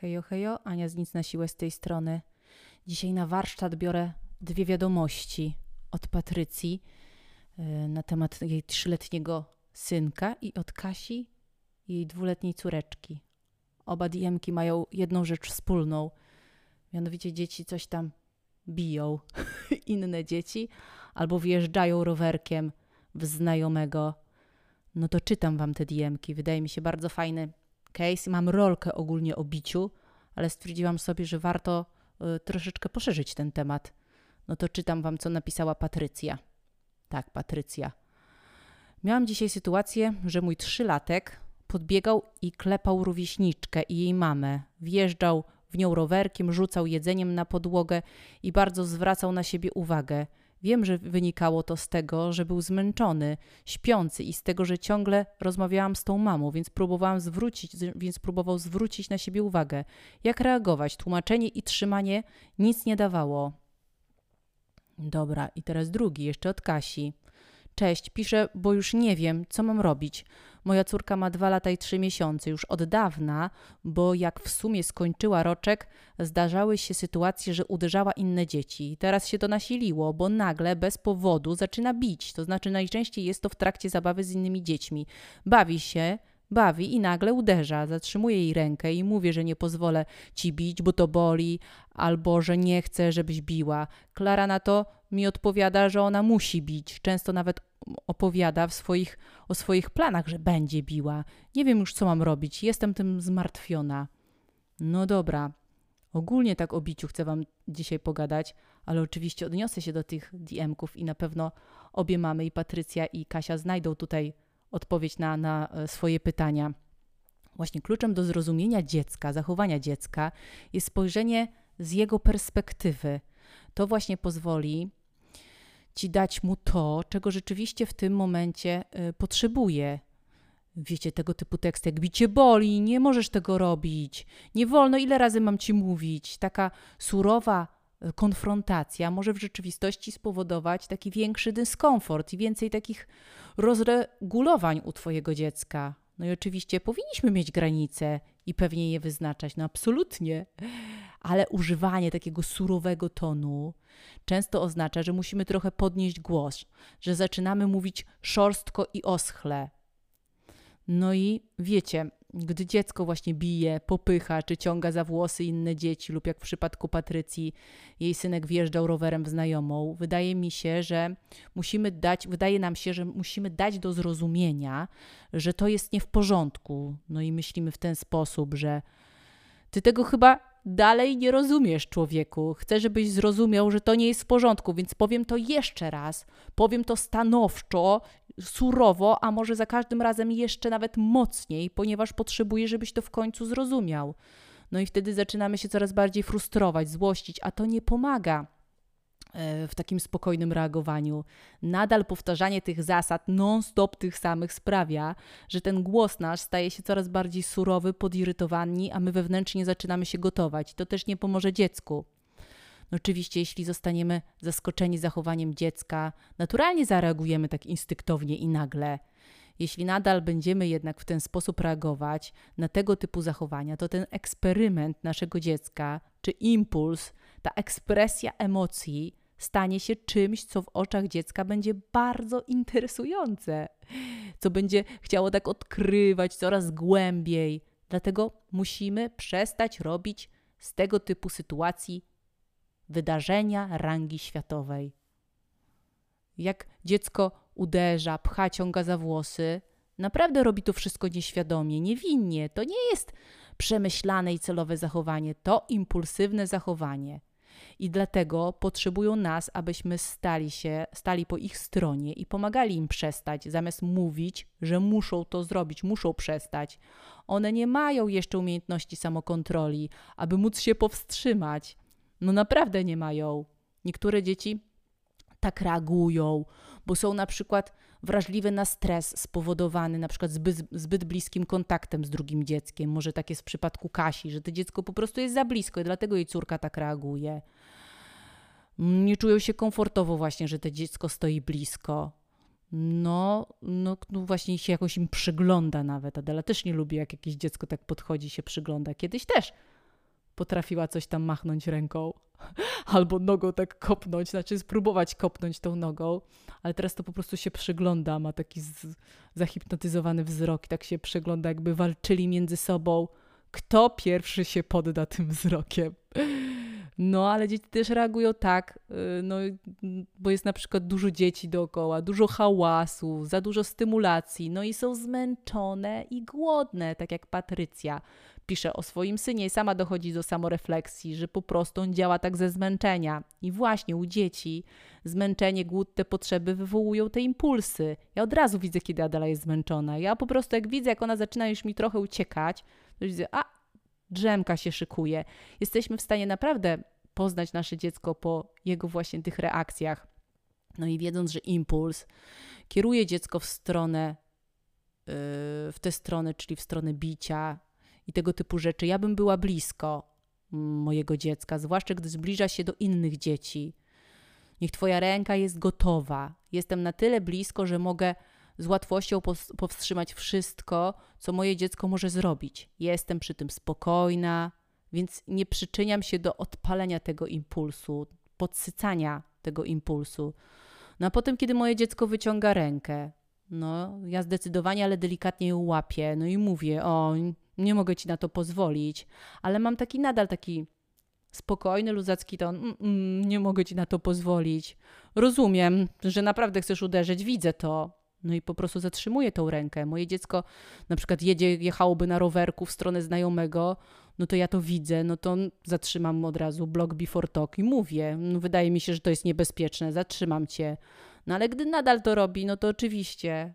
Hejo, hejo, Ania z Nic na siłę z tej strony. Dzisiaj na warsztat biorę dwie wiadomości od Patrycji yy, na temat jej trzyletniego synka i od Kasi, jej dwuletniej córeczki. Oba diemki mają jedną rzecz wspólną. Mianowicie dzieci coś tam biją inne dzieci albo wjeżdżają rowerkiem w znajomego. No to czytam wam te diemki. Wydaje mi się bardzo fajny case. Mam rolkę ogólnie o biciu, ale stwierdziłam sobie, że warto y, troszeczkę poszerzyć ten temat. No to czytam wam, co napisała Patrycja. Tak, Patrycja. Miałam dzisiaj sytuację, że mój trzylatek podbiegał i klepał rówieśniczkę i jej mamę. Wjeżdżał w nią rowerkiem, rzucał jedzeniem na podłogę i bardzo zwracał na siebie uwagę. Wiem, że wynikało to z tego, że był zmęczony, śpiący i z tego, że ciągle rozmawiałam z tą mamą, więc próbowałam zwrócić, więc próbował zwrócić na siebie uwagę. Jak reagować? Tłumaczenie i trzymanie nic nie dawało. Dobra, i teraz drugi, jeszcze od Kasi. Cześć, piszę, bo już nie wiem, co mam robić. Moja córka ma dwa lata i trzy miesiące, już od dawna, bo jak w sumie skończyła roczek, zdarzały się sytuacje, że uderzała inne dzieci. Teraz się to nasiliło, bo nagle, bez powodu, zaczyna bić. To znaczy, najczęściej jest to w trakcie zabawy z innymi dziećmi. Bawi się, bawi i nagle uderza. Zatrzymuje jej rękę i mówi, że nie pozwolę ci bić, bo to boli, albo że nie chcę, żebyś biła. Klara na to mi odpowiada, że ona musi bić. Często nawet opowiada w swoich, o swoich planach, że będzie biła. Nie wiem już, co mam robić. Jestem tym zmartwiona. No dobra. Ogólnie tak o biciu chcę wam dzisiaj pogadać, ale oczywiście odniosę się do tych DM-ków i na pewno obie mamy, i Patrycja, i Kasia znajdą tutaj odpowiedź na, na e, swoje pytania. Właśnie kluczem do zrozumienia dziecka, zachowania dziecka jest spojrzenie z jego perspektywy. To właśnie pozwoli ci dać mu to, czego rzeczywiście w tym momencie y, potrzebuje. Wiecie, tego typu tekst, jak bicie boli, nie możesz tego robić, nie wolno, ile razy mam ci mówić. Taka surowa konfrontacja może w rzeczywistości spowodować taki większy dyskomfort i więcej takich rozregulowań u twojego dziecka. No i oczywiście powinniśmy mieć granice i pewnie je wyznaczać, no absolutnie ale używanie takiego surowego tonu często oznacza, że musimy trochę podnieść głos, że zaczynamy mówić szorstko i oschle. No i wiecie, gdy dziecko właśnie bije, popycha czy ciąga za włosy inne dzieci, lub jak w przypadku Patrycji, jej synek wjeżdżał rowerem w znajomą, wydaje mi się, że musimy dać, wydaje nam się, że musimy dać do zrozumienia, że to jest nie w porządku. No i myślimy w ten sposób, że ty tego chyba dalej nie rozumiesz, człowieku. Chcę, żebyś zrozumiał, że to nie jest w porządku, więc powiem to jeszcze raz. Powiem to stanowczo, surowo, a może za każdym razem jeszcze nawet mocniej, ponieważ potrzebuję, żebyś to w końcu zrozumiał. No i wtedy zaczynamy się coraz bardziej frustrować, złościć, a to nie pomaga. E, w takim spokojnym reagowaniu. Nadal powtarzanie tych zasad, non-stop tych samych sprawia, że ten głos nasz staje się coraz bardziej surowy, podirytowani, a my wewnętrznie zaczynamy się gotować. To też nie pomoże dziecku. No oczywiście, jeśli zostaniemy zaskoczeni zachowaniem dziecka, naturalnie zareagujemy tak instynktownie i nagle. Jeśli nadal będziemy jednak w ten sposób reagować na tego typu zachowania, to ten eksperyment naszego dziecka, czy impuls, ta ekspresja emocji stanie się czymś, co w oczach dziecka będzie bardzo interesujące, co będzie chciało tak odkrywać coraz głębiej. Dlatego musimy przestać robić z tego typu sytuacji wydarzenia rangi światowej. Jak dziecko uderza, pcha, ciąga za włosy, naprawdę robi to wszystko nieświadomie, niewinnie. To nie jest przemyślane i celowe zachowanie, to impulsywne zachowanie i dlatego potrzebują nas, abyśmy stali się, stali po ich stronie i pomagali im przestać, zamiast mówić, że muszą to zrobić, muszą przestać. One nie mają jeszcze umiejętności samokontroli, aby móc się powstrzymać. No naprawdę nie mają. Niektóre dzieci tak reagują, bo są na przykład wrażliwe na stres spowodowany na przykład zbyt, zbyt bliskim kontaktem z drugim dzieckiem. Może tak jest w przypadku Kasi, że to dziecko po prostu jest za blisko i dlatego jej córka tak reaguje. Nie czują się komfortowo właśnie, że to dziecko stoi blisko. No, no, no właśnie się jakoś im przygląda nawet. Adela też nie lubi, jak jakieś dziecko tak podchodzi, się przygląda. Kiedyś też potrafiła coś tam machnąć ręką albo nogą tak kopnąć, znaczy spróbować kopnąć tą nogą, ale teraz to po prostu się przygląda, ma taki z, zahipnotyzowany wzrok i tak się przygląda, jakby walczyli między sobą, kto pierwszy się podda tym wzrokiem. No, ale dzieci też reagują tak, y, no, bo jest na przykład dużo dzieci dookoła, dużo hałasu, za dużo stymulacji, no i są zmęczone i głodne, tak jak Patrycja pisze o swoim synie i sama dochodzi do samorefleksji, że po prostu on działa tak ze zmęczenia. I właśnie u dzieci zmęczenie, głód, te potrzeby wywołują te impulsy. Ja od razu widzę, kiedy Adela jest zmęczona. Ja po prostu jak widzę, jak ona zaczyna już mi trochę uciekać, to widzę, a drzemka się szykuje. Jesteśmy w stanie naprawdę poznać nasze dziecko po jego właśnie tych reakcjach. No i wiedząc, że impuls kieruje dziecko w stronę, yy, w tę stronę, czyli w stronę bicia i tego typu rzeczy, ja bym była blisko mojego dziecka, zwłaszcza gdy zbliża się do innych dzieci. Niech Twoja ręka jest gotowa. Jestem na tyle blisko, że mogę z łatwością powstrzymać wszystko, co moje dziecko może zrobić. Jestem przy tym spokojna, więc nie przyczyniam się do odpalenia tego impulsu, podsycania tego impulsu. No a potem, kiedy moje dziecko wyciąga rękę, no ja zdecydowanie, ale delikatnie ją łapię, no i mówię, o, nie mogę ci na to pozwolić, ale mam taki nadal taki spokojny, luzacki ton, mm, mm, nie mogę ci na to pozwolić. Rozumiem, że naprawdę chcesz uderzyć, widzę to, no i po prostu zatrzymuję tą rękę. Moje dziecko na przykład jedzie, jechałoby na rowerku w stronę znajomego, no to ja to widzę, no to zatrzymam od razu block before talk i mówię, no wydaje mi się, że to jest niebezpieczne, zatrzymam cię. No ale gdy nadal to robi, no to oczywiście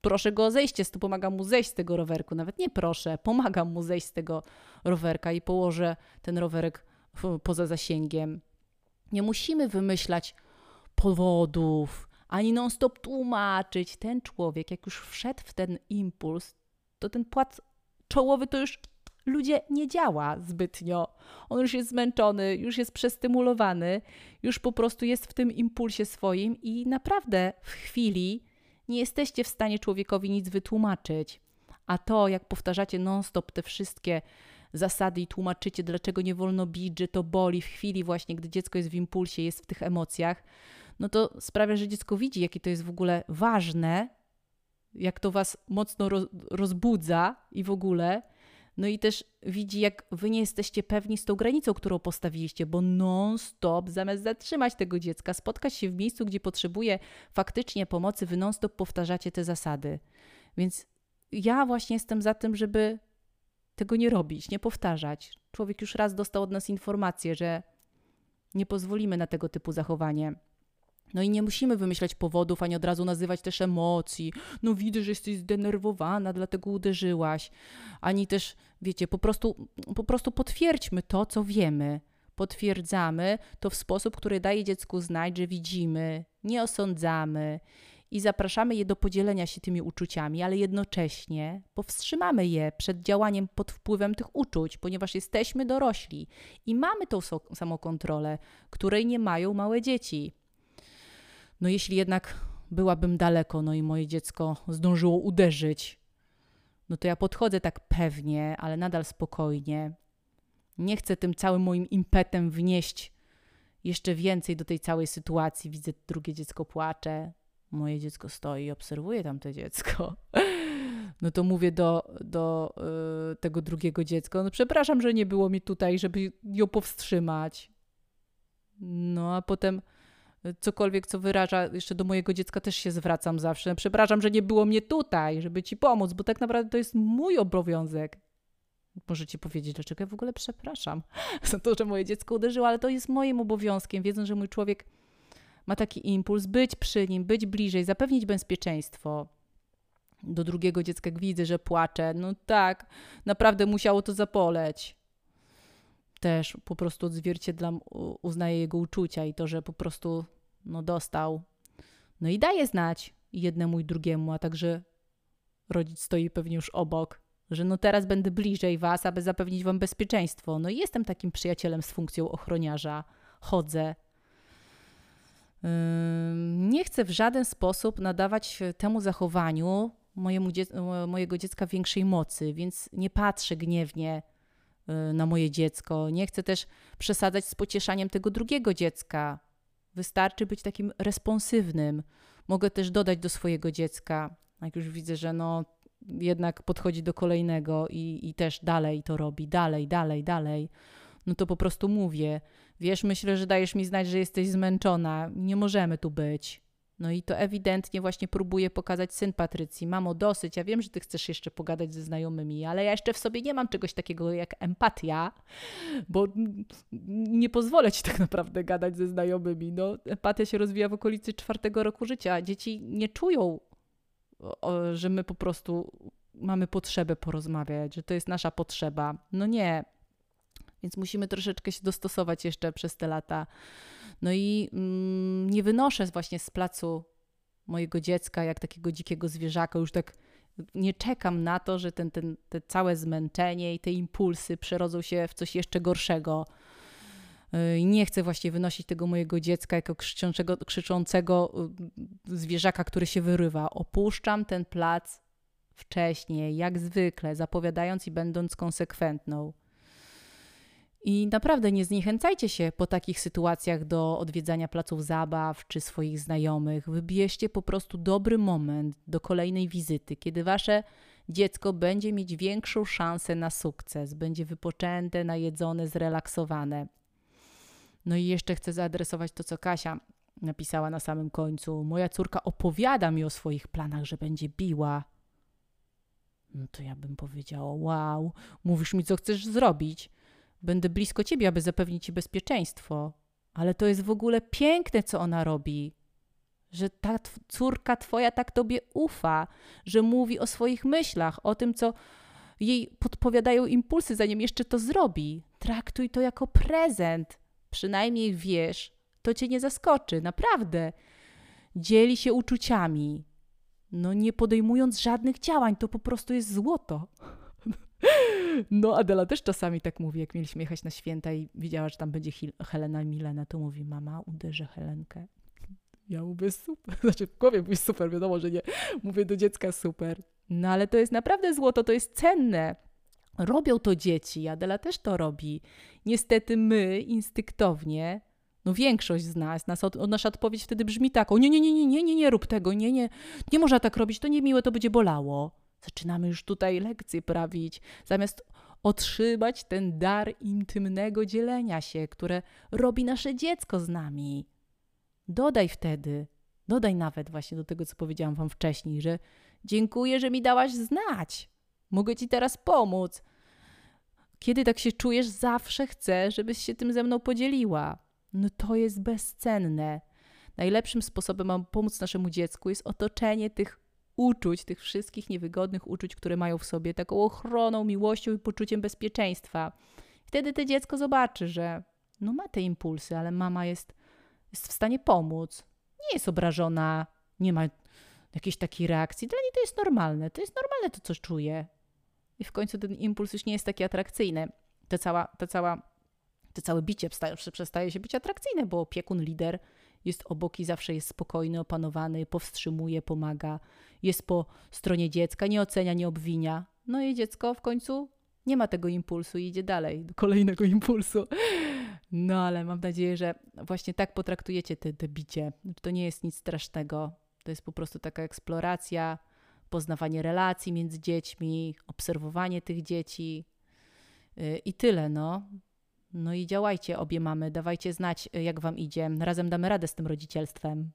proszę go o zejście, to pomagam mu zejść z tego rowerku, nawet nie proszę, pomagam mu zejść z tego rowerka i położę ten rowerek poza zasięgiem. Nie musimy wymyślać powodów, ani non-stop tłumaczyć. Ten człowiek, jak już wszedł w ten impuls, to ten płat czołowy to już ludzie nie działa zbytnio. On już jest zmęczony, już jest przestymulowany, już po prostu jest w tym impulsie swoim i naprawdę w chwili nie jesteście w stanie człowiekowi nic wytłumaczyć. A to, jak powtarzacie non-stop te wszystkie zasady i tłumaczycie, dlaczego nie wolno bić, że to boli w chwili właśnie, gdy dziecko jest w impulsie, jest w tych emocjach, no to sprawia, że dziecko widzi, jakie to jest w ogóle ważne, jak to was mocno rozbudza i w ogóle. No i też widzi, jak wy nie jesteście pewni z tą granicą, którą postawiliście, bo non-stop, zamiast zatrzymać tego dziecka, spotkać się w miejscu, gdzie potrzebuje faktycznie pomocy, wy non-stop powtarzacie te zasady. Więc ja właśnie jestem za tym, żeby tego nie robić, nie powtarzać. Człowiek już raz dostał od nas informację, że nie pozwolimy na tego typu zachowanie. No i nie musimy wymyślać powodów, ani od razu nazywać też emocji. No widzę, że jesteś zdenerwowana, dlatego uderzyłaś. Ani też, wiecie, po prostu, po prostu potwierdźmy to, co wiemy. Potwierdzamy to w sposób, który daje dziecku znać, że widzimy, nie osądzamy i zapraszamy je do podzielenia się tymi uczuciami, ale jednocześnie powstrzymamy je przed działaniem pod wpływem tych uczuć, ponieważ jesteśmy dorośli i mamy tą samokontrolę, której nie mają małe dzieci. No jeśli jednak byłabym daleko, no i moje dziecko zdążyło uderzyć, no to ja podchodzę tak pewnie, ale nadal spokojnie. Nie chcę tym całym moim impetem wnieść jeszcze więcej do tej całej sytuacji. Widzę, drugie dziecko płacze, moje dziecko stoi i obserwuje tamte dziecko. No to mówię do, do yy, tego drugiego dziecka, no przepraszam, że nie było mi tutaj, żeby ją powstrzymać. No a potem cokolwiek, co wyraża, jeszcze do mojego dziecka też się zwracam zawsze. Przepraszam, że nie było mnie tutaj, żeby ci pomóc, bo tak naprawdę to jest mój obowiązek. Możecie powiedzieć, dlaczego ja w ogóle przepraszam za to, że moje dziecko uderzyło, ale to jest moim obowiązkiem, wiedząc, że mój człowiek ma taki impuls, być przy nim, być bliżej, zapewnić bezpieczeństwo. Do drugiego dziecka, jak widzę, że płacze, no tak, naprawdę musiało to zapoleć też po prostu odzwierciedlam, uznaję jego uczucia i to, że po prostu no, dostał. No i daje znać jednemu i drugiemu, a także rodzic stoi pewnie już obok, że no teraz będę bliżej was, aby zapewnić wam bezpieczeństwo. No i jestem takim przyjacielem z funkcją ochroniarza. Chodzę. Nie chcę w żaden sposób nadawać temu zachowaniu mojemu dzie mojego dziecka większej mocy, więc nie patrzę gniewnie na moje dziecko. Nie chcę też przesadzać z pocieszaniem tego drugiego dziecka. Wystarczy być takim responsywnym. Mogę też dodać do swojego dziecka, jak już widzę, że no jednak podchodzi do kolejnego i, i też dalej to robi, dalej, dalej, dalej, no to po prostu mówię, wiesz, myślę, że dajesz mi znać, że jesteś zmęczona, nie możemy tu być. No i to ewidentnie właśnie próbuje pokazać syn Patrycji. Mamo, dosyć, ja wiem, że ty chcesz jeszcze pogadać ze znajomymi, ale ja jeszcze w sobie nie mam czegoś takiego jak empatia, bo nie pozwolę ci tak naprawdę gadać ze znajomymi. No, empatia się rozwija w okolicy czwartego roku życia. Dzieci nie czują, że my po prostu mamy potrzebę porozmawiać, że to jest nasza potrzeba. No nie. Więc musimy troszeczkę się dostosować jeszcze przez te lata no i mm, nie wynoszę właśnie z placu mojego dziecka jak takiego dzikiego zwierzaka, już tak nie czekam na to, że ten, ten, te całe zmęczenie i te impulsy przerodzą się w coś jeszcze gorszego. Y, I nie chcę właśnie wynosić tego mojego dziecka jako krzyczącego, krzyczącego y, zwierzaka, który się wyrywa. Opuszczam ten plac wcześniej, jak zwykle, zapowiadając i będąc konsekwentną. I naprawdę nie zniechęcajcie się po takich sytuacjach do odwiedzania placów zabaw czy swoich znajomych. Wybierzcie po prostu dobry moment do kolejnej wizyty, kiedy wasze dziecko będzie mieć większą szansę na sukces, będzie wypoczęte, najedzone, zrelaksowane. No i jeszcze chcę zaadresować to, co Kasia napisała na samym końcu. Moja córka opowiada mi o swoich planach, że będzie biła. No to ja bym powiedziała: Wow, mówisz mi, co chcesz zrobić. Będę blisko ciebie, aby zapewnić ci bezpieczeństwo. Ale to jest w ogóle piękne, co ona robi. Że ta córka twoja tak tobie ufa, że mówi o swoich myślach, o tym, co jej podpowiadają impulsy, zanim jeszcze to zrobi. Traktuj to jako prezent. Przynajmniej wiesz, to cię nie zaskoczy, naprawdę. Dzieli się uczuciami. No nie podejmując żadnych działań, to po prostu jest złoto. No, Adela też czasami tak mówi, jak mieliśmy jechać na święta i widziała, że tam będzie Helena Milena, to mówi, mama, uderzę Helenkę. Ja mówię super, znaczy w głowie mówię super, wiadomo, że nie. Mówię do dziecka super. No ale to jest naprawdę złoto, to jest cenne. Robią to dzieci, Adela też to robi. Niestety my instynktownie, no większość z nas, nas, nasza odpowiedź wtedy brzmi tak, o nie, nie, nie, nie, nie, nie, nie rób tego, nie, nie, nie można tak robić, to niemiłe, to będzie bolało. Zaczynamy już tutaj lekcje prawić, zamiast otrzymać ten dar intymnego dzielenia się, które robi nasze dziecko z nami. Dodaj wtedy, dodaj nawet właśnie do tego, co powiedziałam Wam wcześniej, że dziękuję, że mi dałaś znać. Mogę Ci teraz pomóc. Kiedy tak się czujesz, zawsze chcę, żebyś się tym ze mną podzieliła. No to jest bezcenne. Najlepszym sposobem, aby pomóc naszemu dziecku, jest otoczenie tych uczuć, tych wszystkich niewygodnych uczuć, które mają w sobie, taką ochroną, miłością i poczuciem bezpieczeństwa. Wtedy to dziecko zobaczy, że no ma te impulsy, ale mama jest, jest w stanie pomóc. Nie jest obrażona, nie ma jakiejś takiej reakcji. Dla niej to jest normalne. To jest normalne to, co czuje. I w końcu ten impuls już nie jest taki atrakcyjny. Ta cała, ta cała, to całe bicie przestaje się być atrakcyjne, bo opiekun, lider jest obok i zawsze jest spokojny, opanowany, powstrzymuje, pomaga, jest po stronie dziecka, nie ocenia, nie obwinia. No i dziecko w końcu nie ma tego impulsu i idzie dalej, do kolejnego impulsu. No ale mam nadzieję, że właśnie tak potraktujecie te, te bicie. To nie jest nic strasznego. To jest po prostu taka eksploracja, poznawanie relacji między dziećmi, obserwowanie tych dzieci yy, i tyle, no. No i działajcie, obie mamy, dawajcie znać, jak wam idzie. Razem damy radę z tym rodzicielstwem.